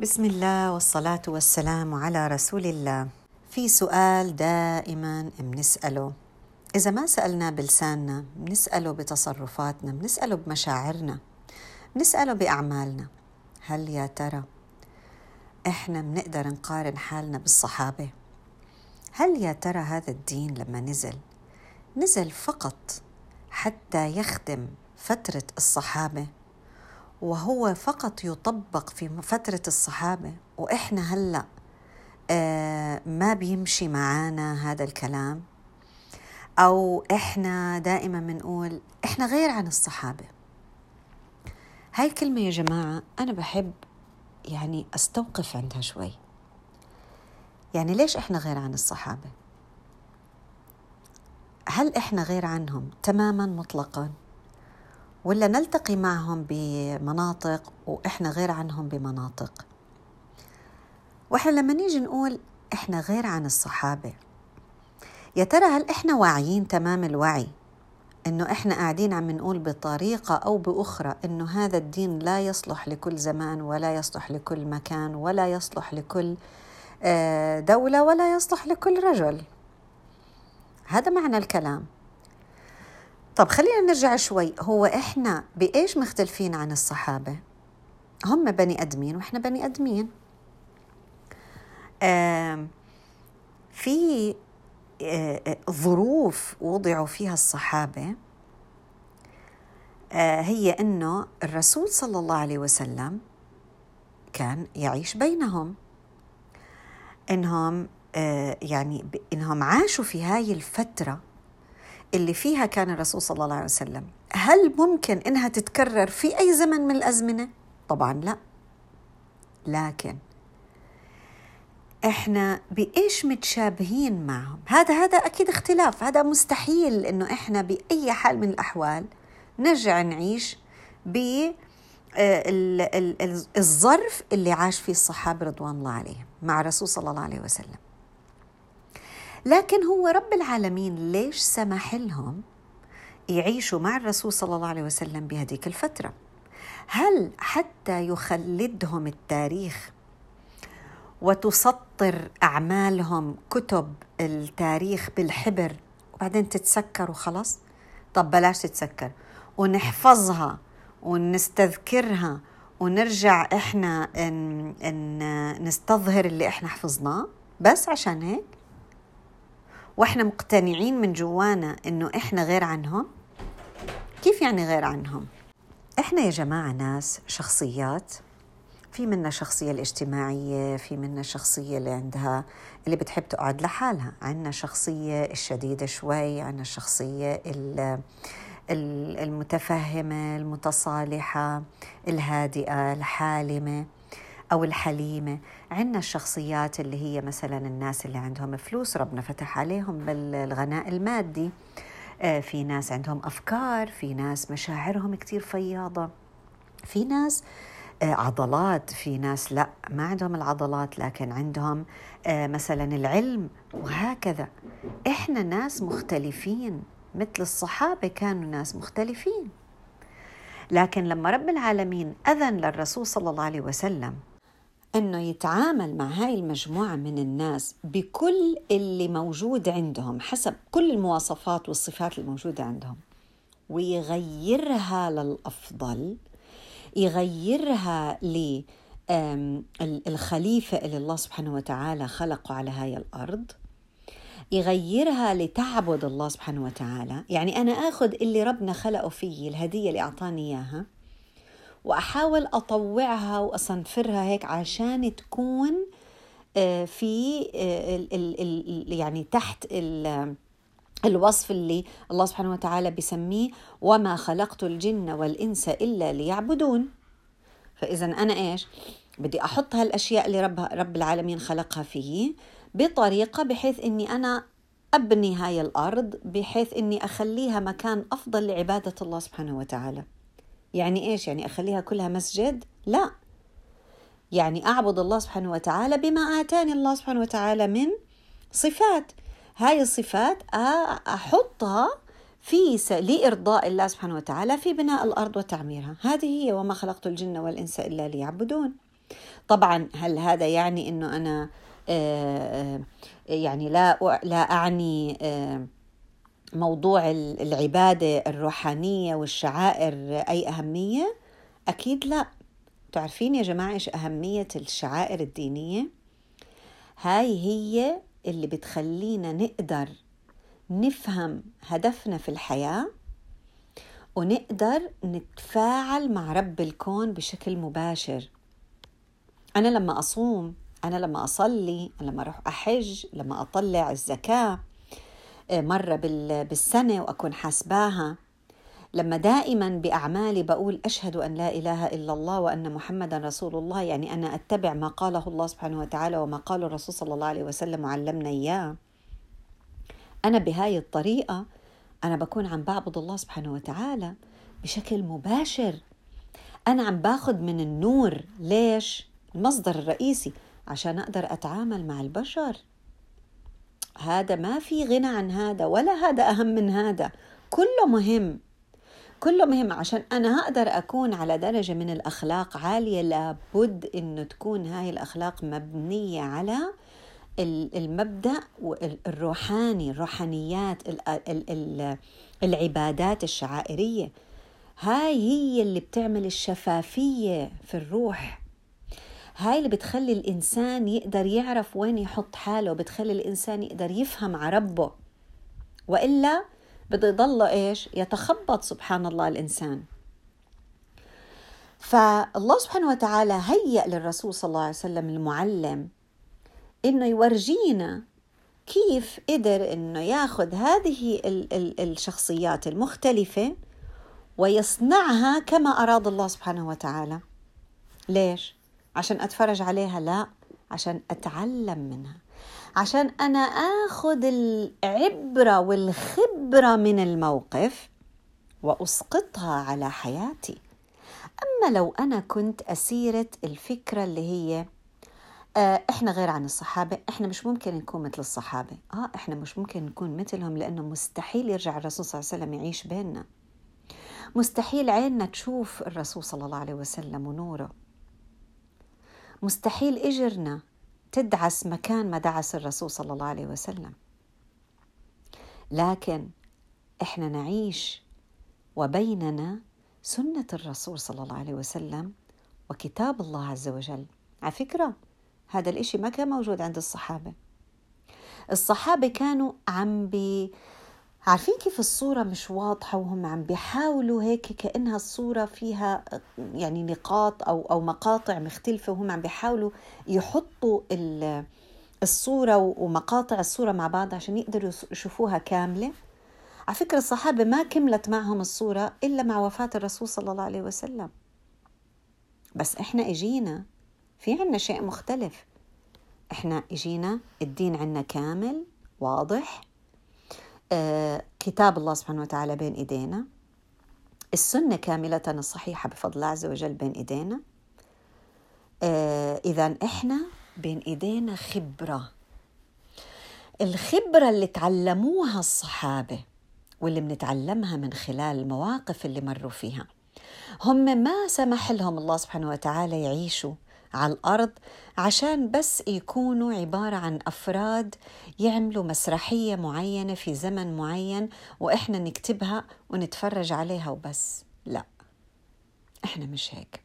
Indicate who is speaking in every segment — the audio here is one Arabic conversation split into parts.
Speaker 1: بسم الله والصلاة والسلام على رسول الله. في سؤال دائما بنسأله إذا ما سألنا بلساننا بنسأله بتصرفاتنا بنسأله بمشاعرنا بنسأله بأعمالنا هل يا ترى إحنا بنقدر نقارن حالنا بالصحابة؟ هل يا ترى هذا الدين لما نزل نزل فقط حتى يخدم فترة الصحابة وهو فقط يطبق في فترة الصحابة. وإحنا هلأ آه ما بيمشي معانا هذا الكلام. أو إحنا دائما بنقول إحنا غير عن الصحابة. هاي الكلمة يا جماعة أنا بحب يعني أستوقف عندها شوي. يعني ليش إحنا غير عن الصحابة؟ هل إحنا غير عنهم تماما مطلقا؟ ولا نلتقي معهم بمناطق وإحنا غير عنهم بمناطق؟ وإحنا لما نيجي نقول إحنا غير عن الصحابة يا ترى هل إحنا واعيين تمام الوعي إنه إحنا قاعدين عم نقول بطريقة أو بأخرى إنه هذا الدين لا يصلح لكل زمان ولا يصلح لكل مكان ولا يصلح لكل آه، دولة ولا يصلح لكل رجل؟ هذا معنى الكلام. طب خلينا نرجع شوي. هو إحنا بإيش مختلفين عن الصحابة؟ هم بني أدمين وإحنا بني أدمين. آه في آه ظروف وضعوا فيها الصحابة آه هي إنه الرسول صلى الله عليه وسلم كان يعيش بينهم. إنهم آه يعني إنهم عاشوا في هاي الفترة. اللي فيها كان الرسول صلى الله عليه وسلم. هل ممكن إنها تتكرر في أي زمن من الأزمنة؟ طبعا لا. لكن إحنا بإيش متشابهين معهم؟ هذا هذا أكيد اختلاف. هذا مستحيل إنه إحنا بأي حال من الأحوال نرجع نعيش ب آه، الظرف اللي عاش فيه الصحابة رضوان الله عليهم مع الرسول صلى الله عليه وسلم. لكن هو رب العالمين ليش سمح لهم يعيشوا مع الرسول صلى الله عليه وسلم بهذيك الفترة؟ هل حتى يخلدهم التاريخ وتسطر أعمالهم كتب التاريخ بالحبر وبعدين تتسكر وخلص طب بلاش تتسكر ونحفظها ونستذكرها ونرجع إحنا ان, إن نستظهر اللي إحنا حفظناه؟ بس عشان هيك وإحنا مقتنعين من جوانا إنه إحنا غير عنهم؟ كيف يعني غير عنهم؟ إحنا يا جماعة ناس شخصيات. في منا شخصية الاجتماعية في منا الشخصية اللي عندها اللي بتحب تقعد لحالها. عندنا شخصية الشديدة شوي عندنا الشخصية المتفهمة المتصالحة الهادئة الحالمة أو الحليمة. عندنا الشخصيات اللي هي مثلا الناس اللي عندهم فلوس ربنا فتح عليهم بالغناء المادي. آه، في ناس عندهم أفكار في ناس مشاعرهم كتير فياضة في ناس آه، عضلات في ناس لا ما عندهم العضلات لكن عندهم آه، مثلا العلم وهكذا. إحنا ناس مختلفين مثل الصحابة كانوا ناس مختلفين. لكن لما رب العالمين أذن للرسول صلى الله عليه وسلم إنه يتعامل مع هاي المجموعة من الناس بكل اللي موجود عندهم حسب كل المواصفات والصفات الموجوده عندهم ويغيرها للأفضل يغيرها للخليفه اللي الله سبحانه وتعالى خلقه على هاي الأرض يغيرها لتعبد الله سبحانه وتعالى. يعني أنا آخذ اللي ربنا خلقه فيي الهدية اللي أعطاني إياها وأحاول أطوعها وأصنفرها هيك عشان تكون آه، في آه، يعني تحت الوصف اللي الله سبحانه وتعالى بسميه وما خلقت الجن والإنس إلا ليعبدون. فإذا أنا إيش؟ بدي أحط هالأشياء اللي رب رب العالمين خلقها فيي بطريقة بحيث إني أنا أبني هاي الأرض بحيث إني أخليها مكان أفضل لعبادة الله سبحانه وتعالى. يعني إيش؟ يعني أخليها كلها مسجد؟ لا. يعني أعبد الله سبحانه وتعالى بما آتاني الله سبحانه وتعالى من صفات. هاي الصفات أحطها في لإرضاء الله سبحانه وتعالى في بناء الأرض وتعميرها. هذه هي وما خلقت الجن والإنس إلا ليعبدون. طبعا هل هذا يعني إنه أنا يعني لا لا أعني موضوع العبادة الروحانية والشعائر أي أهمية؟ أكيد لا. تعرفين يا جماعة إيش أهمية الشعائر الدينية؟ هاي هي اللي بتخلينا نقدر نفهم هدفنا في الحياة ونقدر نتفاعل مع رب الكون بشكل مباشر. أنا لما أصوم أنا لما أصلي لما أروح أحج لما أطلع الزكاة مرة بالسنة وأكون حاسباها. لما دائما بأعمالي بقول أشهد أن لا إله إلا الله وأن محمدا رسول الله يعني أنا أتبع ما قاله الله سبحانه وتعالى وما قاله الرسول صلى الله عليه وسلم وعلمنا إياه. أنا بهاي الطريقة أنا بكون عم بعبد الله سبحانه وتعالى بشكل مباشر. أنا عم باخذ من النور. ليش؟ المصدر الرئيسي عشان أقدر أتعامل مع البشر. هذا ما في غنى عن هذا ولا هذا أهم من هذا. كله مهم. كله مهم. عشان أنا هقدر أكون على درجة من الأخلاق عالية لابد إنه تكون هاي الأخلاق مبنية على المبدأ الروحاني الروحانيات العبادات الشعائرية. هاي هي اللي بتعمل الشفافية في الروح. هاي اللي بتخلي الإنسان يقدر يعرف وين يحط حاله بتخلي الإنسان يقدر يفهم على ربه. وإلا بده يضل إيش؟ يتخبط سبحان الله الإنسان. فالله سبحانه وتعالى هيأ للرسول صلى الله عليه وسلم المعلم إنه يورجينا كيف قدر إنه ياخذ هذه الشخصيات المختلفة ويصنعها كما أراد الله سبحانه وتعالى. ليش؟ عشان أتفرج عليها؟ لا عشان أتعلم منها. عشان أنا آخذ العبرة والخبرة من الموقف وأسقطها على حياتي. أما لو أنا كنت أسيرة الفكرة اللي هي آه إحنا غير عن الصحابة إحنا مش ممكن نكون مثل الصحابة. آه إحنا مش ممكن نكون مثلهم لأنه مستحيل يرجع الرسول صلى الله عليه وسلم يعيش بيننا. مستحيل عيننا تشوف الرسول صلى الله عليه وسلم ونوره. مستحيل إجرنا تدعس مكان ما دعس الرسول صلى الله عليه وسلم. لكن إحنا نعيش وبيننا سنة الرسول صلى الله عليه وسلم وكتاب الله عز وجل. على فكرة هذا الإشي ما كان موجود عند الصحابة. الصحابة كانوا عم بي عارفين كيف الصورة مش واضحة وهم عم بيحاولوا هيك كأنها الصورة فيها يعني نقاط أو أو مقاطع مختلفة وهم عم بيحاولوا يحطوا الصورة ومقاطع الصورة مع بعض عشان يقدروا يشوفوها كاملة. على فكرة الصحابة ما كملت معهم الصورة إلا مع وفاة الرسول صلى الله عليه وسلم. بس إحنا إجينا في عنا شيء مختلف. إحنا إجينا الدين عنا كامل واضح كتاب الله سبحانه وتعالى بين إيدينا. السنة كاملة الصحيحة بفضل الله عز وجل بين إيدينا. آه، اذا إحنا بين إيدينا خبرة. الخبرة اللي تعلموها الصحابة واللي بنتعلمها من خلال المواقف اللي مروا فيها. هم ما سمح لهم الله سبحانه وتعالى يعيشوا على الأرض عشان بس يكونوا عبارة عن أفراد يعملوا مسرحية معينة في زمن معين وإحنا نكتبها ونتفرج عليها وبس. لا إحنا مش هيك.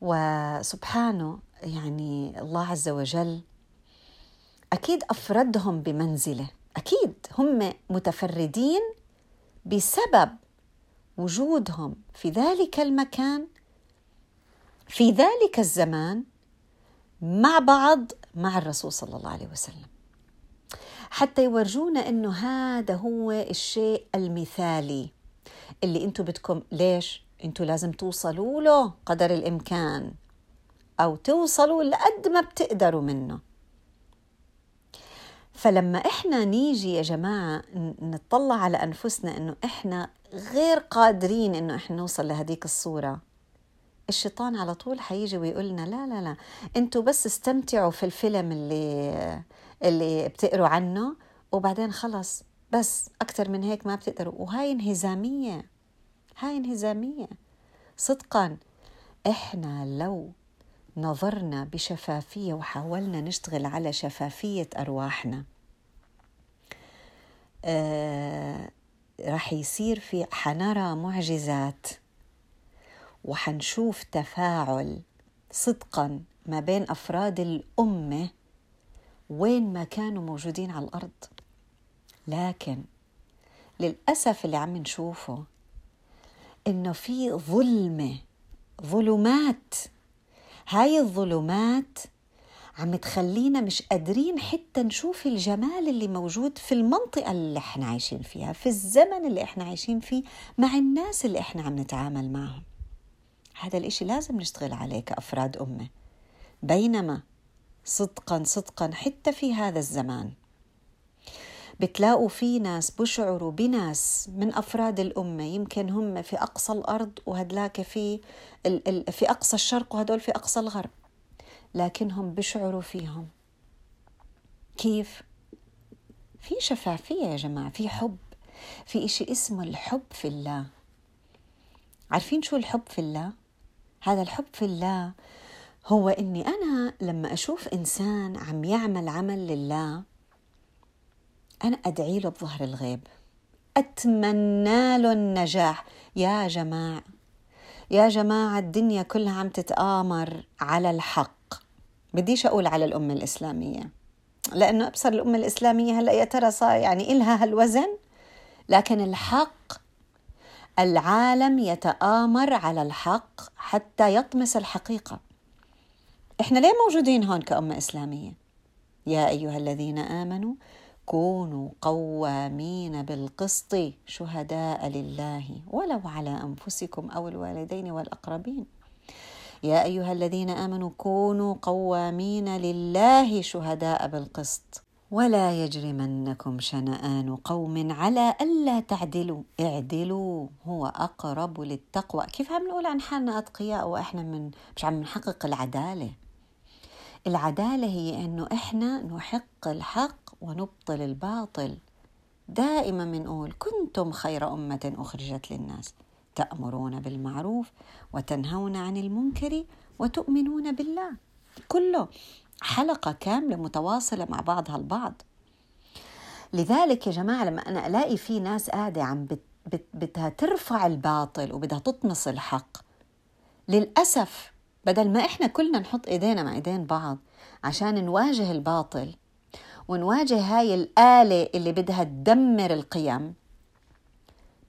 Speaker 1: وسبحانه يعني الله عز وجل أكيد أفردهم بمنزله. أكيد هم متفردين بسبب وجودهم في ذلك المكان في ذلك الزمان مع بعض مع الرسول صلى الله عليه وسلم. حتى يورجونا إنه هذا هو الشيء المثالي اللي أنتم بدكم. ليش؟ أنتم لازم توصلوا له قدر الإمكان أو توصلوا لقد ما بتقدروا منه. فلما إحنا نيجي يا جماعة نطلع على أنفسنا إنه إحنا غير قادرين إنه إحنا نوصل لهديك الصورة الشيطان على طول حيجي ويقول لنا لا لا لا أنتوا بس استمتعوا في الفيلم اللي اللي بتقروا عنه وبعدين خلص بس أكثر من هيك ما بتقدروا. وهاي انهزامية هاي انهزامية. صدقا إحنا لو نظرنا بشفافية وحاولنا نشتغل على شفافية أرواحنا آه رح يصير في حنرى معجزات. وحنشوف تفاعل صدقا ما بين أفراد الأمة وين ما كانوا موجودين على الأرض. لكن للأسف اللي عم نشوفه إنه في ظلمة ظلمات. هاي الظلمات عم تخلينا مش قادرين حتى نشوف الجمال اللي موجود في المنطقة اللي إحنا عايشين فيها في الزمن اللي إحنا عايشين فيه مع الناس اللي إحنا عم نتعامل معهم. هذا الإشي لازم نشتغل عليه كأفراد أمة. بينما صدقا صدقا حتى في هذا الزمان بتلاقوا في ناس بشعروا بناس من أفراد الأمة يمكن هم في أقصى الأرض وهدلاك في في أقصى الشرق وهدول في أقصى الغرب. لكنهم بشعروا فيهم. كيف؟ في شفافية يا جماعة في حب. في إشي اسمه الحب في الله. عارفين شو الحب في الله؟ هذا الحب في الله هو إني أنا لما أشوف إنسان عم يعمل عمل لله أنا أدعي له بظهر الغيب. أتمنى له النجاح. يا جماعة يا جماعة الدنيا كلها عم تتآمر على الحق. بديش أقول على الأمة الإسلامية لأنه أبصر الأمة الإسلامية هلأ يا ترى صار يعني إلها هالوزن؟ لكن الحق العالم يتآمر على الحق حتى يطمس الحقيقة. إحنا ليه موجودين هون كأمة إسلامية؟ يا أيها الذين آمنوا كونوا قوامين بالقسط شهداء لله ولو على أنفسكم أو الوالدين والأقربين. يا أيها الذين آمنوا كونوا قوامين لله شهداء بالقسط. ولا يجرمنكم شنآن قوم على ألا تعدلوا. اعدلوا هو أقرب للتقوى. كيف عم نقول عن حالنا أتقياء وإحنا من مش عم نحقق العدالة؟ العدالة هي أنه إحنا نحق الحق ونبطل الباطل. دائما بنقول كنتم خير أمة أخرجت للناس. تأمرون بالمعروف وتنهون عن المنكر وتؤمنون بالله. كله. حلقة كاملة متواصلة مع بعضها البعض. لذلك يا جماعة لما أنا ألاقي في ناس قاعدة عم بت بت بدها ترفع الباطل وبدها تطمس الحق. للأسف بدل ما إحنا كلنا نحط إيدينا مع إيدين بعض عشان نواجه الباطل ونواجه هاي الآلة اللي بدها تدمر القيم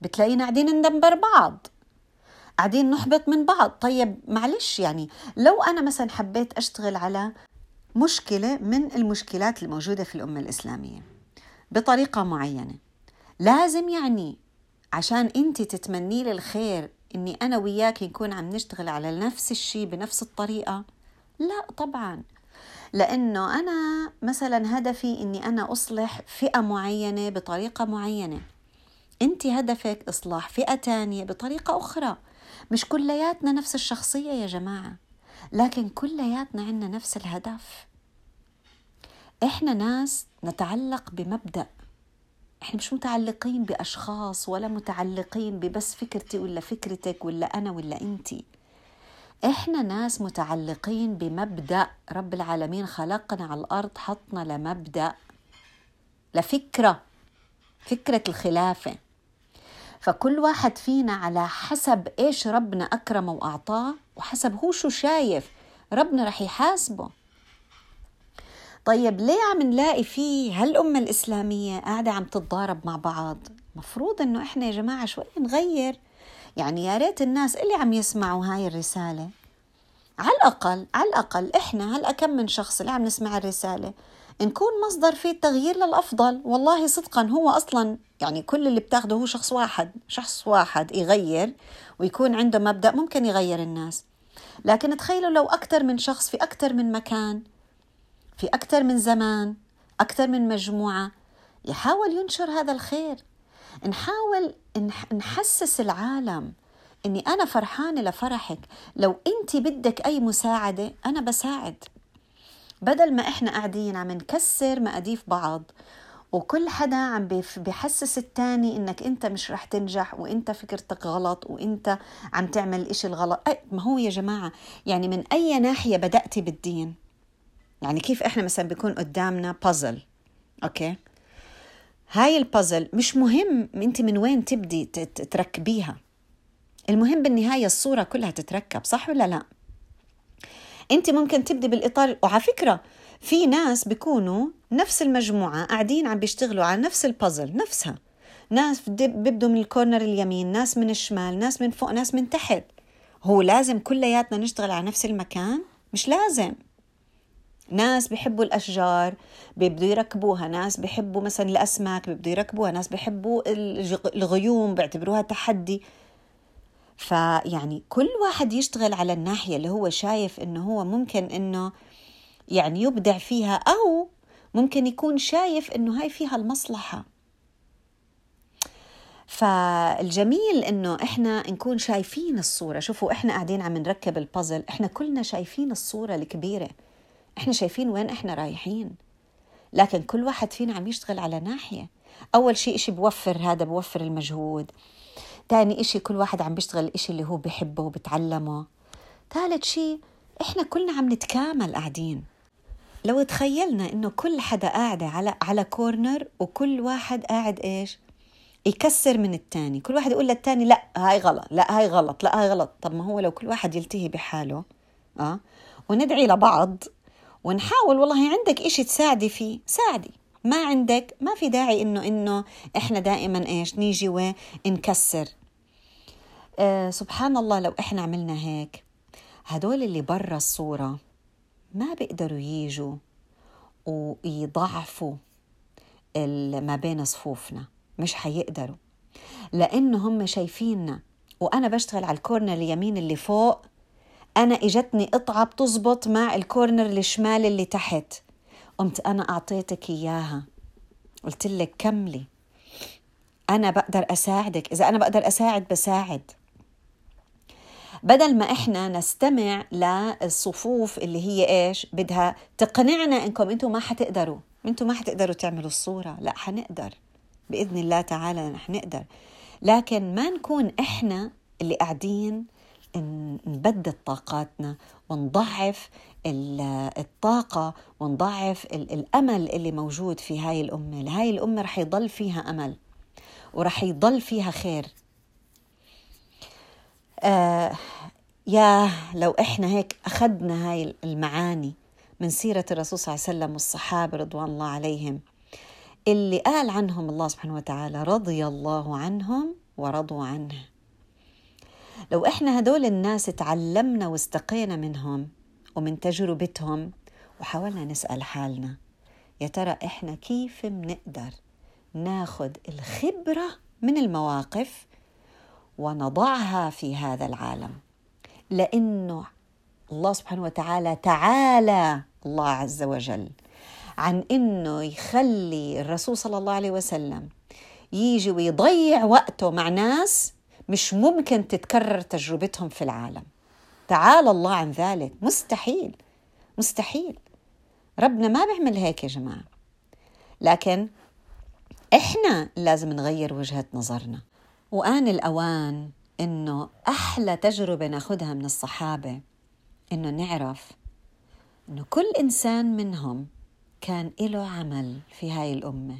Speaker 1: بتلاقينا قاعدين ندمر بعض. قاعدين نحبط من بعض. طيب معلش يعني لو أنا مثلا حبيت أشتغل على مشكلة من المشكلات الموجودة في الأمة الإسلامية. بطريقة معينة. لازم يعني عشان أنت تتمني لي الخير إني أنا وياك نكون عم نشتغل على نفس الشيء بنفس الطريقة. لا طبعا. لأنه أنا مثلا هدفي إني أنا أصلح فئة معينة بطريقة معينة. أنت هدفك إصلاح فئة تانية بطريقة أخرى. مش كلياتنا نفس الشخصية يا جماعة. لكن كلياتنا عندنا نفس الهدف. إحنا ناس نتعلق بمبدأ. إحنا مش متعلقين بأشخاص ولا متعلقين ببس فكرتي ولا فكرتك ولا أنا ولا انتي إحنا ناس متعلقين بمبدأ. رب العالمين خلقنا على الأرض حطنا لمبدأ لفكرة فكرة الخلافة. فكل واحد فينا على حسب إيش ربنا أكرمه وأعطاه وحسب هو شو شايف ربنا رح يحاسبه. طيب ليه عم نلاقي فيه هالأمة الإسلامية قاعدة عم تتضارب مع بعض؟ مفروض إنه إحنا يا جماعة شوي نغير. يعني يا ريت الناس اللي عم يسمعوا هاي الرسالة. على الأقل على الأقل إحنا هلأ كم من شخص اللي عم نسمع الرسالة؟ نكون مصدر في التغيير للأفضل. والله صدقا هو أصلا يعني كل اللي بتاخده هو شخص واحد شخص واحد يغير ويكون عنده مبدأ ممكن يغير الناس. لكن تخيلوا لو أكثر من شخص في أكثر من مكان في أكثر من زمان أكثر من مجموعة يحاول ينشر هذا الخير. نحاول نحسس العالم إني أنا فرحانة لفرحك. لو أنت بدك أي مساعدة أنا بساعد. بدل ما إحنا قاعدين عم نكسر مقاديف بعض وكل حدا عم بحسس التاني إنك أنت مش رح تنجح وأنت فكرتك غلط وأنت عم تعمل الاشي الغلط. أي ما هو يا جماعة يعني من أي ناحية بدأتي بالدين؟ يعني كيف إحنا مثلا بيكون قدامنا بازل أوكي؟ هاي البازل مش مهم أنت من وين تبدي تركبيها. المهم بالنهاية الصورة كلها تتركب صح ولا لا؟ انت ممكن تبدي بالإطار وعلى فكرة في ناس بيكونوا نفس المجموعة قاعدين عم بيشتغلوا على نفس البازل نفسها. ناس بيبدوا من الكورنر اليمين ناس من الشمال ناس من فوق ناس من تحت. هو لازم كلياتنا نشتغل على نفس المكان؟ مش لازم. ناس بيحبوا الأشجار بيبدوا يركبوها. ناس بيحبوا مثلا الأسماك بيبدوا يركبوها. ناس بيحبوا الغيوم بيعتبروها تحدي. فيعني كل واحد يشتغل على الناحية اللي هو شايف إنه هو ممكن إنه يعني يبدع فيها أو ممكن يكون شايف إنه هاي فيها المصلحة. فالجميل إنه إحنا نكون شايفين الصورة. شوفوا إحنا قاعدين عم نركب البازل إحنا كلنا شايفين الصورة الكبيرة. إحنا شايفين وين إحنا رايحين. لكن كل واحد فينا عم يشتغل على ناحية. أول شيء إشي بوفر هذا بوفر المجهود. تاني إشي كل واحد عم بيشتغل الإشي اللي هو بحبه وبتعلمه. ثالث شيء إحنا كلنا عم نتكامل قاعدين. لو تخيلنا إنه كل حدا قاعد على على كورنر وكل واحد قاعد إيش؟ يكسر من التاني. كل واحد يقول للتاني لا هاي غلط لا هاي غلط لا هاي غلط. طب ما هو لو كل واحد يلتهي بحاله آه وندعي لبعض ونحاول والله عندك إشي تساعدي فيه ساعدي. ما عندك ما في داعي إنه إنه إحنا دائما إيش نيجي ونكسر. آه سبحان الله لو إحنا عملنا هيك هدول اللي برا الصورة ما بيقدروا ييجوا ويضعفوا ما بين صفوفنا مش حيقدروا. لأنه هم شايفيننا وأنا بشتغل على الكورنر اليمين اللي فوق أنا إجتني قطعة بتزبط مع الكورنر الشمال اللي تحت. قمت أنا أعطيتك إياها. قلت لك كملي. أنا بقدر أساعدك. إذا أنا بقدر أساعد بساعد. بدل ما إحنا نستمع للصفوف اللي هي إيش؟ بدها تقنعنا إنكم أنتم ما حتقدروا. أنتم ما حتقدروا تعملوا الصورة. لا حنقدر. بإذن الله تعالى رح نقدر. لكن ما نكون إحنا اللي قاعدين نبدد طاقاتنا ونضعف الطاقة ونضعف الأمل اللي موجود في هاي الأمة. هاي الأمة رح يضل فيها أمل ورح يضل فيها خير. آه يا لو إحنا هيك أخذنا هاي المعاني من سيرة الرسول صلى الله عليه وسلم والصحابة رضوان الله عليهم اللي قال عنهم الله سبحانه وتعالى رضي الله عنهم ورضوا عنه. لو إحنا هدول الناس تعلمنا واستقينا منهم ومن تجربتهم. وحاولنا نسأل حالنا. يا ترى إحنا كيف بنقدر ناخذ الخبرة من المواقف ونضعها في هذا العالم؟ لأنه الله سبحانه وتعالى تعالى الله عز وجل عن إنه يخلي الرسول صلى الله عليه وسلم يجي ويضيع وقته مع ناس مش ممكن تتكرر تجربتهم في العالم. تعالى الله عن ذلك. مستحيل. مستحيل. ربنا ما بيعمل هيك يا جماعة. لكن إحنا لازم نغير وجهة نظرنا. وآن الأوان إنه أحلى تجربة ناخدها من الصحابة إنه نعرف إنه كل إنسان منهم كان له عمل في هاي الأمة.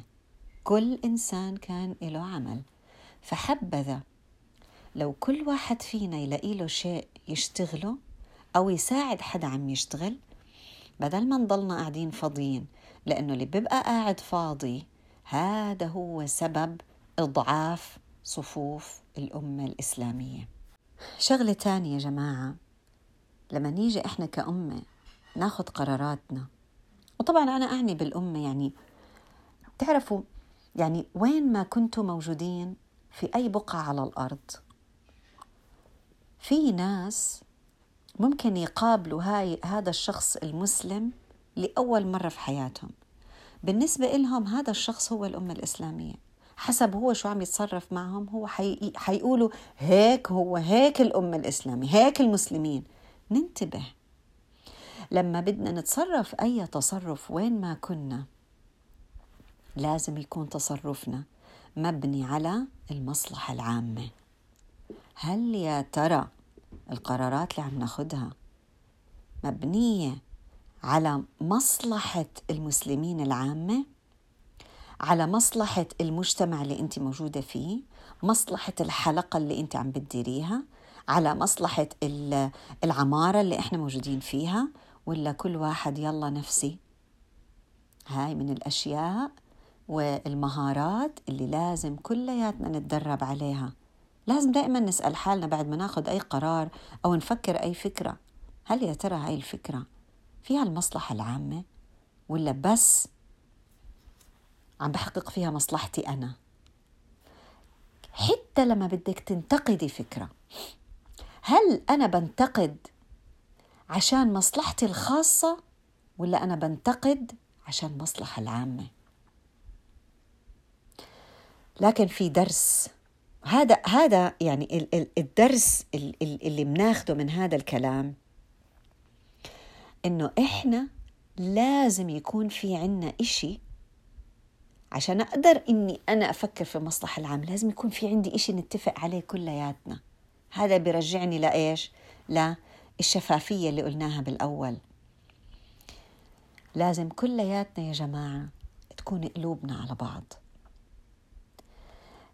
Speaker 1: كل إنسان كان له عمل. فحبذا لو كل واحد فينا يلاقي له شيء يشتغله أو يساعد حدا عم يشتغل بدل ما نضلنا قاعدين فاضيين لأنه اللي بيبقى قاعد فاضي هذا هو سبب إضعاف صفوف الأمة الإسلامية. شغلة تانية يا جماعة لما نيجي إحنا كأمة ناخد قراراتنا. وطبعا أنا أعني بالأمة يعني تعرفوا يعني وين ما كنتوا موجودين في أي بقعة على الأرض في ناس ممكن يقابلوا هاي هذا الشخص المسلم لأول مرة في حياتهم. بالنسبة لهم هذا الشخص هو الأمة الإسلامية. حسب هو شو عم يتصرف معهم هو حي... حيقولوا هيك هو هيك الأمة الإسلامية هيك المسلمين. ننتبه. لما بدنا نتصرف أي تصرف وين ما كنا لازم يكون تصرفنا مبني على المصلحة العامة. هل يا ترى القرارات اللي عم ناخدها مبنية على مصلحة المسلمين العامة؟ على مصلحة المجتمع اللي أنت موجودة فيه؟ مصلحة الحلقة اللي أنت عم بتديريها؟ على مصلحة العمارة اللي إحنا موجودين فيها؟ ولا كل واحد يلا نفسي؟ هاي من الأشياء والمهارات اللي لازم كلياتنا نتدرب عليها. لازم دائما نسأل حالنا بعد ما ناخذ أي قرار أو نفكر أي فكرة. هل يا ترى هاي الفكرة فيها المصلحة العامة ولا بس عم بحقق فيها مصلحتي أنا؟ حتى لما بدك تنتقدي فكرة هل أنا بنتقد عشان مصلحتي الخاصة ولا أنا بنتقد عشان المصلحة العامة؟ لكن في درس هذا هذا يعني الدرس اللي بناخده من هذا الكلام إنه إحنا لازم يكون في عنا إشي عشان أقدر إني أنا أفكر في المصلحة العامة لازم يكون في عندي إشي نتفق عليه كلياتنا. هذا بيرجعني لإيش؟ للشفافية اللي قلناها بالأول. لازم كلياتنا يا جماعة تكون قلوبنا على بعض.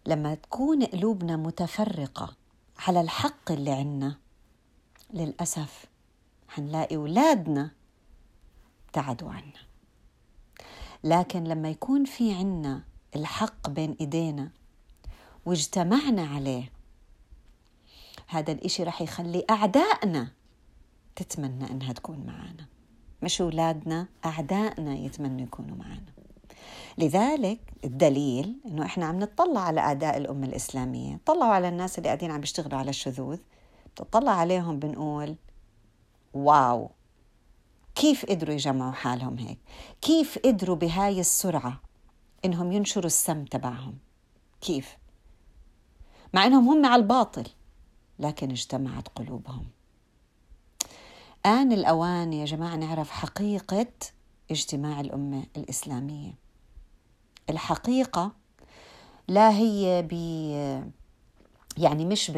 Speaker 1: لما تكون قلوبنا متفرقة على الحق اللي عنا للأسف حنلاقي أولادنا ابتعدوا عنا. لكن لما يكون في عنا الحق بين إيدينا واجتمعنا عليه هذا الإشي رح يخلي أعدائنا تتمنى إنها تكون معنا مش أولادنا أعدائنا يتمنوا يكونوا معنا لذلك الدليل إنه إحنا عم نطلع على اعداء الأمة الإسلامية، طلعوا على الناس اللي قاعدين عم بيشتغلوا على الشذوذ، بتطلع عليهم بنقول واو كيف قدروا يجمعوا حالهم هيك؟ كيف قدروا بهاي السرعة إنهم ينشروا السم تبعهم؟ كيف؟ مع إنهم هم على الباطل لكن اجتمعت قلوبهم. آن الأوان يا جماعة نعرف حقيقة اجتماع الأمة الإسلامية الحقيقة لا هي ب يعني مش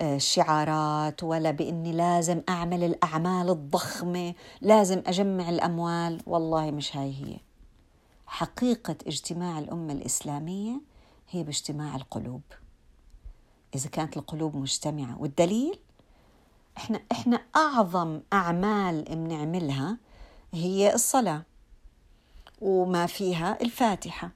Speaker 1: بالشعارات ولا بإني لازم أعمل الأعمال الضخمة لازم أجمع الأموال والله مش هاي هي. حقيقة اجتماع الأمة الإسلامية هي باجتماع القلوب. إذا كانت القلوب مجتمعة والدليل إحنا إحنا أعظم أعمال بنعملها هي الصلاة. وما فيها الفاتحة.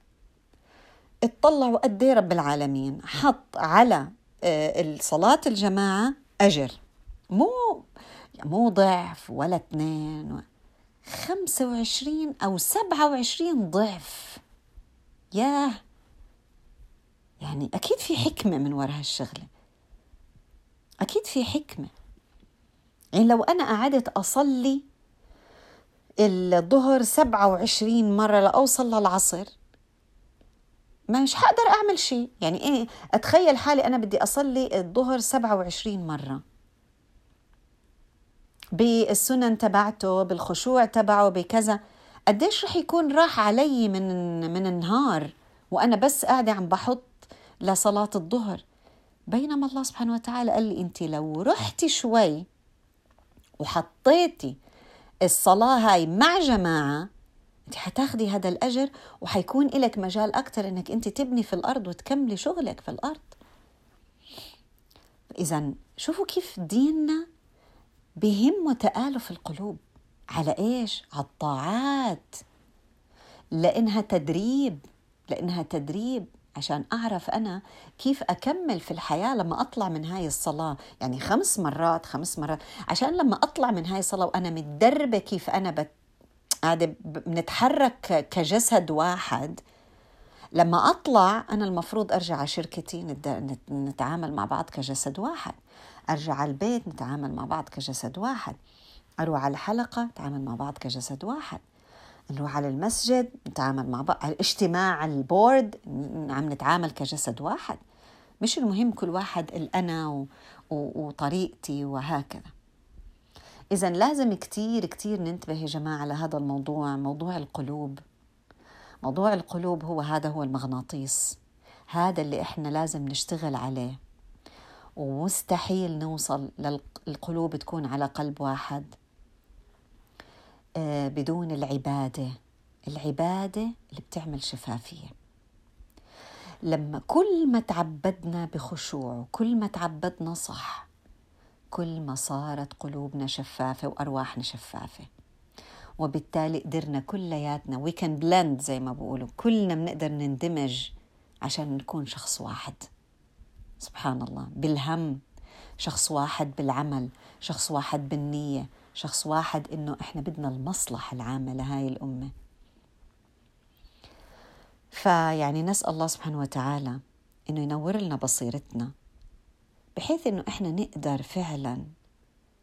Speaker 1: اطلعوا قد رب العالمين. حط على آه، صلاة الجماعة أجر. مو مو ضعف ولا اثنين خمسة وعشرين أو سبعة وعشرين ضعف. ياه. يعني أكيد في حكمة من وراء هالشغلة. أكيد في حكمة. يعني لو أنا قعدت أصلي الظهر 27 مرة لأوصل للعصر. مش حقدر أعمل شيء. يعني إيه أتخيل حالي أنا بدي أصلي الظهر 27 مرة. بالسنن تبعته بالخشوع تبعه بكذا. قديش رح يكون راح علي من من النهار وأنا بس قاعدة عم بحط لصلاة الظهر. بينما الله سبحانه وتعالى قال لي أنت لو رحتي شوي وحطيتي الصلاة هاي مع جماعة انت حتاخدي هذا الأجر وحيكون لك مجال أكثر إنك أنت تبني في الأرض وتكملي شغلك في الأرض. إذا شوفوا كيف ديننا بهم تآلف القلوب. على إيش؟ على الطاعات. لأنها تدريب. لأنها تدريب. عشان أعرف أنا كيف أكمل في الحياة لما أطلع من هاي الصلاة. يعني خمس مرات خمس مرات. عشان لما أطلع من هاي الصلاة وأنا متدربة كيف أنا بت... بنتحرك كجسد واحد لما أطلع أنا المفروض أرجع على شركتي نتعامل مع بعض كجسد واحد. أرجع على البيت نتعامل مع بعض كجسد واحد. أروح على الحلقة نتعامل مع بعض كجسد واحد. نروح على المسجد نتعامل مع بعض الاجتماع البورد عم نتعامل كجسد واحد. مش المهم كل واحد الأنا و... و... وطريقتي وهكذا. إذا لازم كتير كتير ننتبه يا جماعة على هذا الموضوع موضوع القلوب. موضوع القلوب هو هذا هو المغناطيس. هذا اللي إحنا لازم نشتغل عليه. ومستحيل نوصل للقلوب تكون على قلب واحد. بدون العبادة. العبادة اللي بتعمل شفافية. لما كل ما تعبدنا بخشوع وكل ما تعبدنا صح كل ما صارت قلوبنا شفافة وأرواحنا شفافة. وبالتالي قدرنا كلياتنا وي كان بلند زي ما بقولوا كلنا بنقدر نندمج عشان نكون شخص واحد. سبحان الله. بالهم. شخص واحد بالعمل. شخص واحد بالنية. شخص واحد إنه إحنا بدنا المصلحة العامة لهاي الأمة. فيعني نسأل الله سبحانه وتعالى إنه ينور لنا بصيرتنا بحيث إنه إحنا نقدر فعلا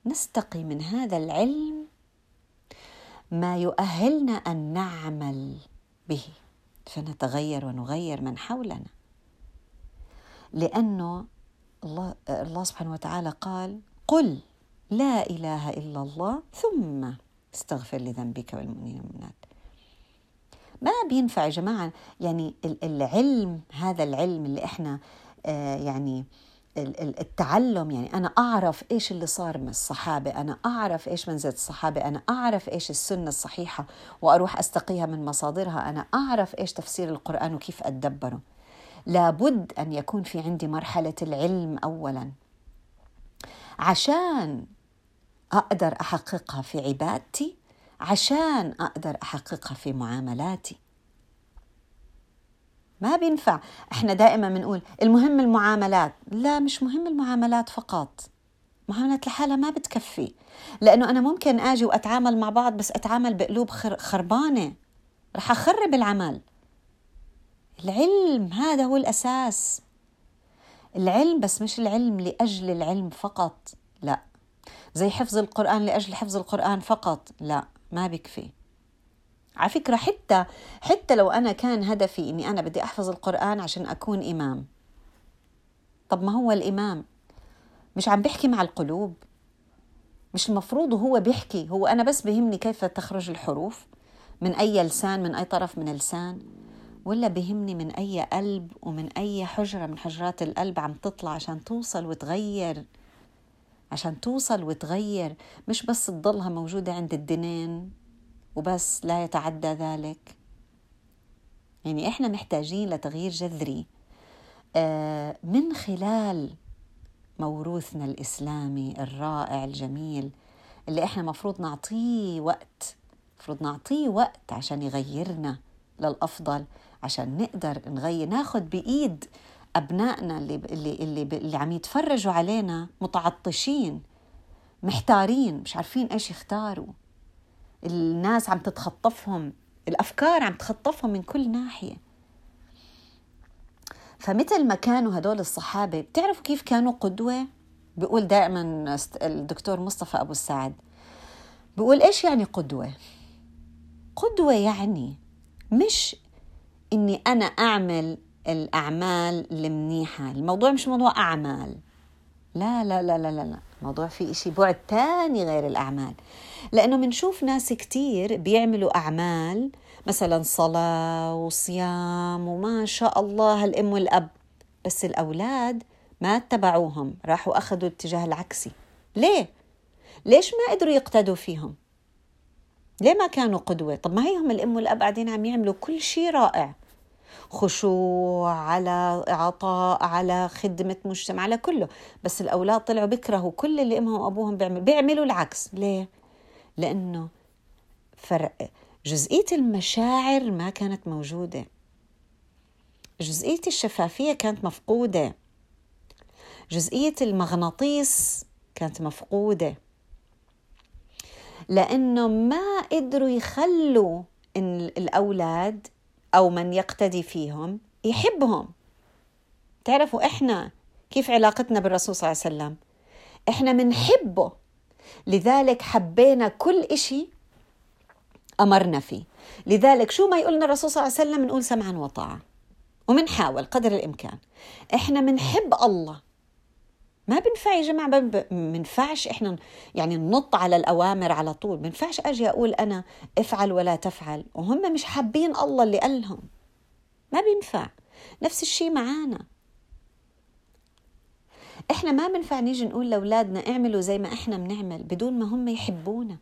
Speaker 1: نستقي من هذا العلم ما يؤهلنا أن نعمل به. فنتغير ونغير من حولنا. لأنه الله, الله سبحانه وتعالى قال قل لا إله إلا الله ثم استغفر لذنبك والمؤمنين والمؤمنات. ما بينفع يا جماعة يعني العلم هذا العلم اللي إحنا آه يعني التعلم يعني أنا أعرف إيش اللي صار من الصحابة أنا أعرف إيش منزلة الصحابة أنا أعرف إيش السنة الصحيحة وأروح أستقيها من مصادرها أنا أعرف إيش تفسير القرآن وكيف أتدبره. لابد أن يكون في عندي مرحلة العلم أولا. عشان أقدر أحققها في عبادتي عشان أقدر أحققها في معاملاتي. ما بينفع. إحنا دائما بنقول المهم المعاملات. لا مش مهم المعاملات فقط. معاملات لحالها ما بتكفي. لأنه أنا ممكن آجي وأتعامل مع بعض بس أتعامل بقلوب خربانة. رح أخرب العمل. العلم هذا هو الأساس. العلم بس مش العلم لأجل العلم فقط. لا. زي حفظ القرآن لأجل حفظ القرآن فقط. لا ما بيكفي. على فكرة حتى حتى لو أنا كان هدفي إني أنا بدي أحفظ القرآن عشان أكون إمام. طب ما هو الإمام؟ مش عم بيحكي مع القلوب؟ مش المفروض هو بيحكي؟ هو أنا بس بهمني كيف تخرج الحروف؟ من أي لسان؟ من أي طرف من اللسان ولا بهمني من أي قلب ومن أي حجرة من حجرات القلب عم تطلع عشان توصل وتغير؟ عشان توصل وتغير مش بس تضلها موجودة عند الدنين وبس لا يتعدى ذلك. يعني إحنا محتاجين لتغيير جذري. آه، من خلال موروثنا الإسلامي الرائع الجميل اللي إحنا مفروض نعطيه وقت مفروض نعطيه وقت عشان يغيرنا للأفضل عشان نقدر نغير ناخذ بإيد أبنائنا اللي اللي اللي, اللي عم يتفرجوا علينا متعطشين محتارين مش عارفين إيش يختاروا. الناس عم تتخطفهم الأفكار عم تخطفهم من كل ناحية. فمثل ما كانوا هدول الصحابة بتعرفوا كيف كانوا قدوة؟ بيقول دائما الدكتور مصطفى أبو السعد بيقول إيش يعني قدوة؟ قدوة يعني مش إني أنا أعمل الأعمال المنيحه الموضوع مش موضوع أعمال لا لا لا لا لا الموضوع في إشي بعد تاني غير الأعمال لأنه بنشوف ناس كتير بيعملوا أعمال مثلا صلاة وصيام وما شاء الله الأم والأب بس الأولاد ما اتبعوهم راحوا أخذوا الاتجاه العكسي ليه؟ ليش ما قدروا يقتدوا فيهم؟ ليه ما كانوا قدوة؟ طب ما هيهم الأم والأب قاعدين عم يعملوا كل شيء رائع خشوع على عطاء على خدمة مجتمع على كله. بس الأولاد طلعوا بيكرهوا كل اللي أمهم وأبوهم بيعملوا. بيعملوا العكس. ليه؟ لأنه فرق. جزئية المشاعر ما كانت موجودة. جزئية الشفافية كانت مفقودة. جزئية المغناطيس كانت مفقودة. لأنه ما قدروا يخلوا الأولاد أو من يقتدي فيهم يحبهم. تعرفوا إحنا كيف علاقتنا بالرسول صلى الله عليه وسلم؟ إحنا منحبه. لذلك حبينا كل إشي أمرنا فيه. لذلك شو ما يقولنا الرسول صلى الله عليه وسلم؟ نقول سمعا وطاعة ومنحاول قدر الإمكان. إحنا منحب الله. ما بنفع يا جماعة ما بنفعش إحنا يعني ننط على الأوامر على طول. بنفعش أجي أقول أنا افعل ولا تفعل. وهم مش حابين الله اللي قال لهم ما بينفع. نفس الشيء معانا. إحنا ما بنفع نيجي نقول لأولادنا اعملوا زي ما إحنا بنعمل بدون ما هم يحبونا.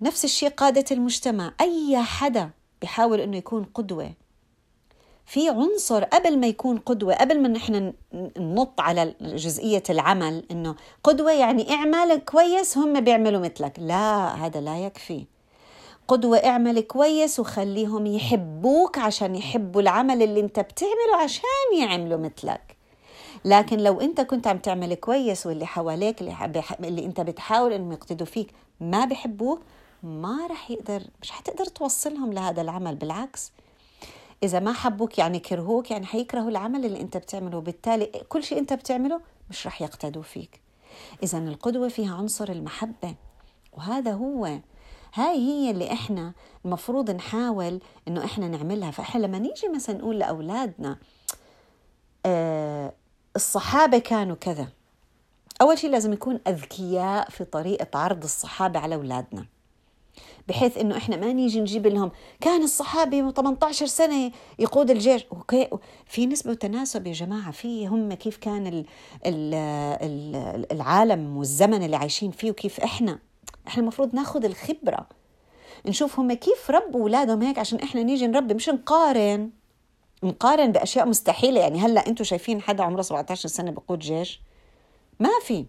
Speaker 1: نفس الشيء قادة المجتمع. أي حدا بيحاول إنه يكون قدوة في عنصر قبل ما يكون قدوة قبل ما نحن ننط على جزئية العمل إنه قدوة يعني اعمل كويس هم بيعملوا مثلك. لا هذا لا يكفي. قدوة اعمل كويس وخليهم يحبوك عشان يحبوا العمل اللي أنت بتعمله عشان يعملوا مثلك. لكن لو أنت كنت عم تعمل كويس واللي حواليك اللي, اللي أنت بتحاول إنهم يقتدوا فيك ما بحبوك ما رح يقدر مش حتقدر توصلهم لهذا العمل. بالعكس إذا ما حبوك يعني كرهوك يعني حيكرهوا العمل اللي أنت بتعمله. وبالتالي كل شيء أنت بتعمله مش رح يقتدوا فيك. إذا القدوة فيها عنصر المحبة. وهذا هو. هاي هي اللي إحنا المفروض نحاول إنه إحنا نعملها. فإحنا لما نيجي مثلا نقول لأولادنا آه الصحابة كانوا كذا. أول شيء لازم يكون أذكياء في طريقة عرض الصحابة على أولادنا. بحيث إنه إحنا ما نيجي نجيب لهم. كان الصحابي 18 سنة يقود الجيش. أوكي. في نسبة وتناسب يا جماعة. في هم كيف كان ال ال ال العالم والزمن اللي عايشين فيه وكيف إحنا. إحنا المفروض ناخذ الخبرة. نشوف هم كيف ربوا أولادهم هيك عشان إحنا نيجي نربي. مش نقارن. نقارن بأشياء مستحيلة. يعني هلأ أنتم شايفين حدا عمره 17 سنة بقود جيش؟ ما في.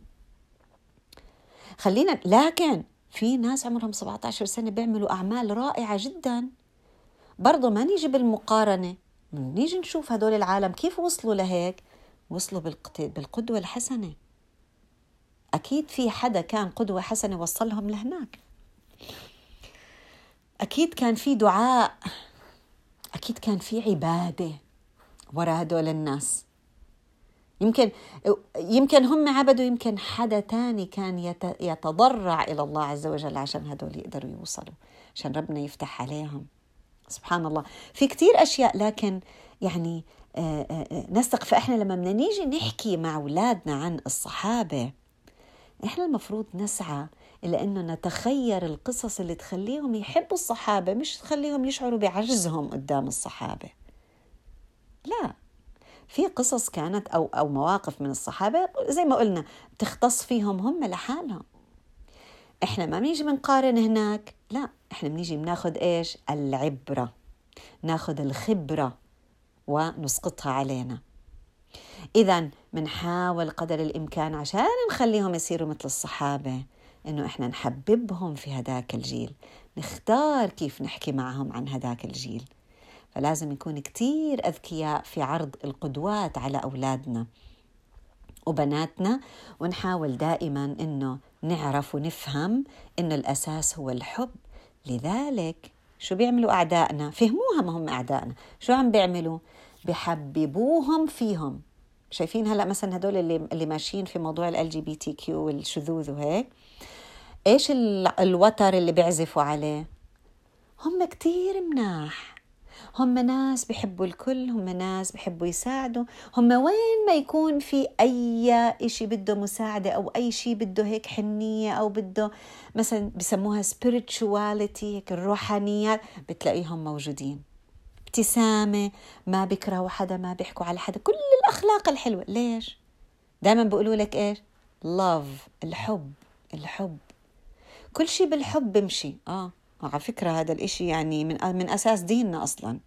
Speaker 1: خلينا. لكن في ناس عمرهم 17 سنة بيعملوا أعمال رائعة جدا. برضه ما نيجي بالمقارنة. نيجي نشوف هدول العالم كيف وصلوا لهيك؟ وصلوا بالقدوة الحسنة. أكيد في حدا كان قدوة حسنة وصلهم لهناك. أكيد كان في دعاء. أكيد كان في عبادة وراء هدول الناس. يمكن يمكن هم عبدوا يمكن حدا تاني كان يتضرع إلى الله عز وجل عشان هدول يقدروا يوصلوا عشان ربنا يفتح عليهم. سبحان الله. في كتير أشياء لكن يعني آه، آه، آه، نستق فإحنا لما بدنا نيجي نحكي مع أولادنا عن الصحابة إحنا المفروض نسعى إلى أنه نتخير القصص اللي تخليهم يحبوا الصحابة مش تخليهم يشعروا بعجزهم قدام الصحابة. لا. في قصص كانت أو, أو مواقف من الصحابة زي ما قلنا تختص فيهم هم لحالهم. إحنا ما بنيجي بنقارن هناك لا إحنا بنيجي بناخذ إيش؟ العبرة. ناخذ الخبرة ونسقطها علينا. إذا بنحاول قدر الإمكان عشان نخليهم يصيروا مثل الصحابة إنه إحنا نحببهم في هداك الجيل. نختار كيف نحكي معهم عن هداك الجيل. فلازم نكون كتير أذكياء في عرض القدوات على أولادنا وبناتنا ونحاول دائما إنه نعرف ونفهم إنه الأساس هو الحب. لذلك شو بيعملوا أعدائنا؟ فهموها ما هم أعدائنا. شو عم بيعملوا؟ بحببوهم فيهم. شايفين هلأ مثلا هدول اللي اللي ماشيين في موضوع ال جي بي تي كيو والشذوذ وهيك؟ إيش الوتر اللي بيعزفوا عليه؟ هم كتير مناح. هم ناس بحبوا الكل هم ناس بحبوا يساعدوا. هم وين ما يكون في أي إشي بده مساعدة أو أي شيء بده هيك حنية أو بده مثلا بسموها spirituality هيك الروحانيات بتلاقيهم موجودين. ابتسامة ما بيكرهوا حدا ما بيحكوا على حدا. كل الأخلاق الحلوة. ليش؟ دائما بيقولوا لك إيش؟ love الحب الحب. كل شيء بالحب بمشي. آه. على فكرة هذا الإشي يعني من من أساس ديننا أصلا.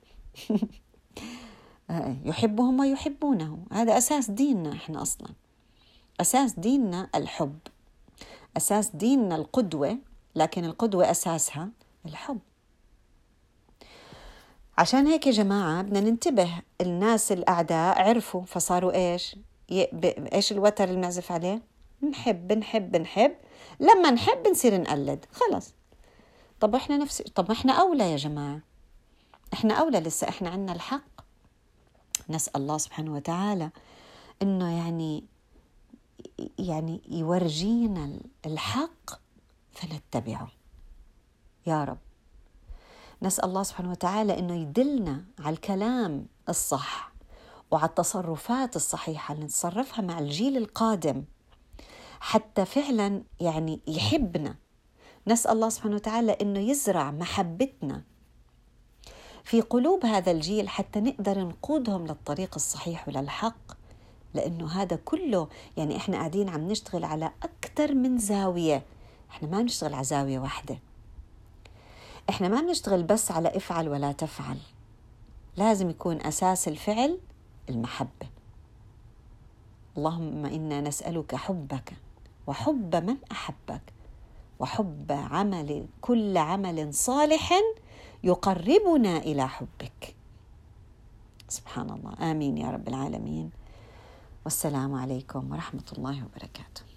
Speaker 1: آه، يحبهم ويحبونه. هذا أساس ديننا إحنا أصلا. أساس ديننا الحب. أساس ديننا القدوة لكن القدوة أساسها الحب. عشان هيك يا جماعة بدنا ننتبه الناس الأعداء عرفوا فصاروا إيش؟ إيش الوتر اللي بنعزف عليه؟ نحب نحب نحب لما نحب نصير نقلد. خلص. طب إحنا نفس طب إحنا أولى يا جماعة. إحنا أولى لسه إحنا عندنا الحق. نسأل الله سبحانه وتعالى إنه يعني يعني يورجينا الحق فنتبعه. يا رب. نسأل الله سبحانه وتعالى إنه يدلنا على الكلام الصح وعلى التصرفات الصحيحة اللي نتصرفها مع الجيل القادم. حتى فعلا يعني يحبنا. نسأل الله سبحانه وتعالى أنه يزرع محبتنا في قلوب هذا الجيل حتى نقدر نقودهم للطريق الصحيح وللحق لأنه هذا كله يعني إحنا قاعدين عم نشتغل على أكثر من زاوية. إحنا ما بنشتغل على زاوية واحدة. إحنا ما بنشتغل بس على افعل ولا تفعل. لازم يكون أساس الفعل المحبة. اللهم إنا نسألك حبك وحب من أحبك. وحب عمل كل عمل صالح يقربنا إلى حبك. سبحان الله. آمين يا رب العالمين. والسلام عليكم ورحمة الله وبركاته.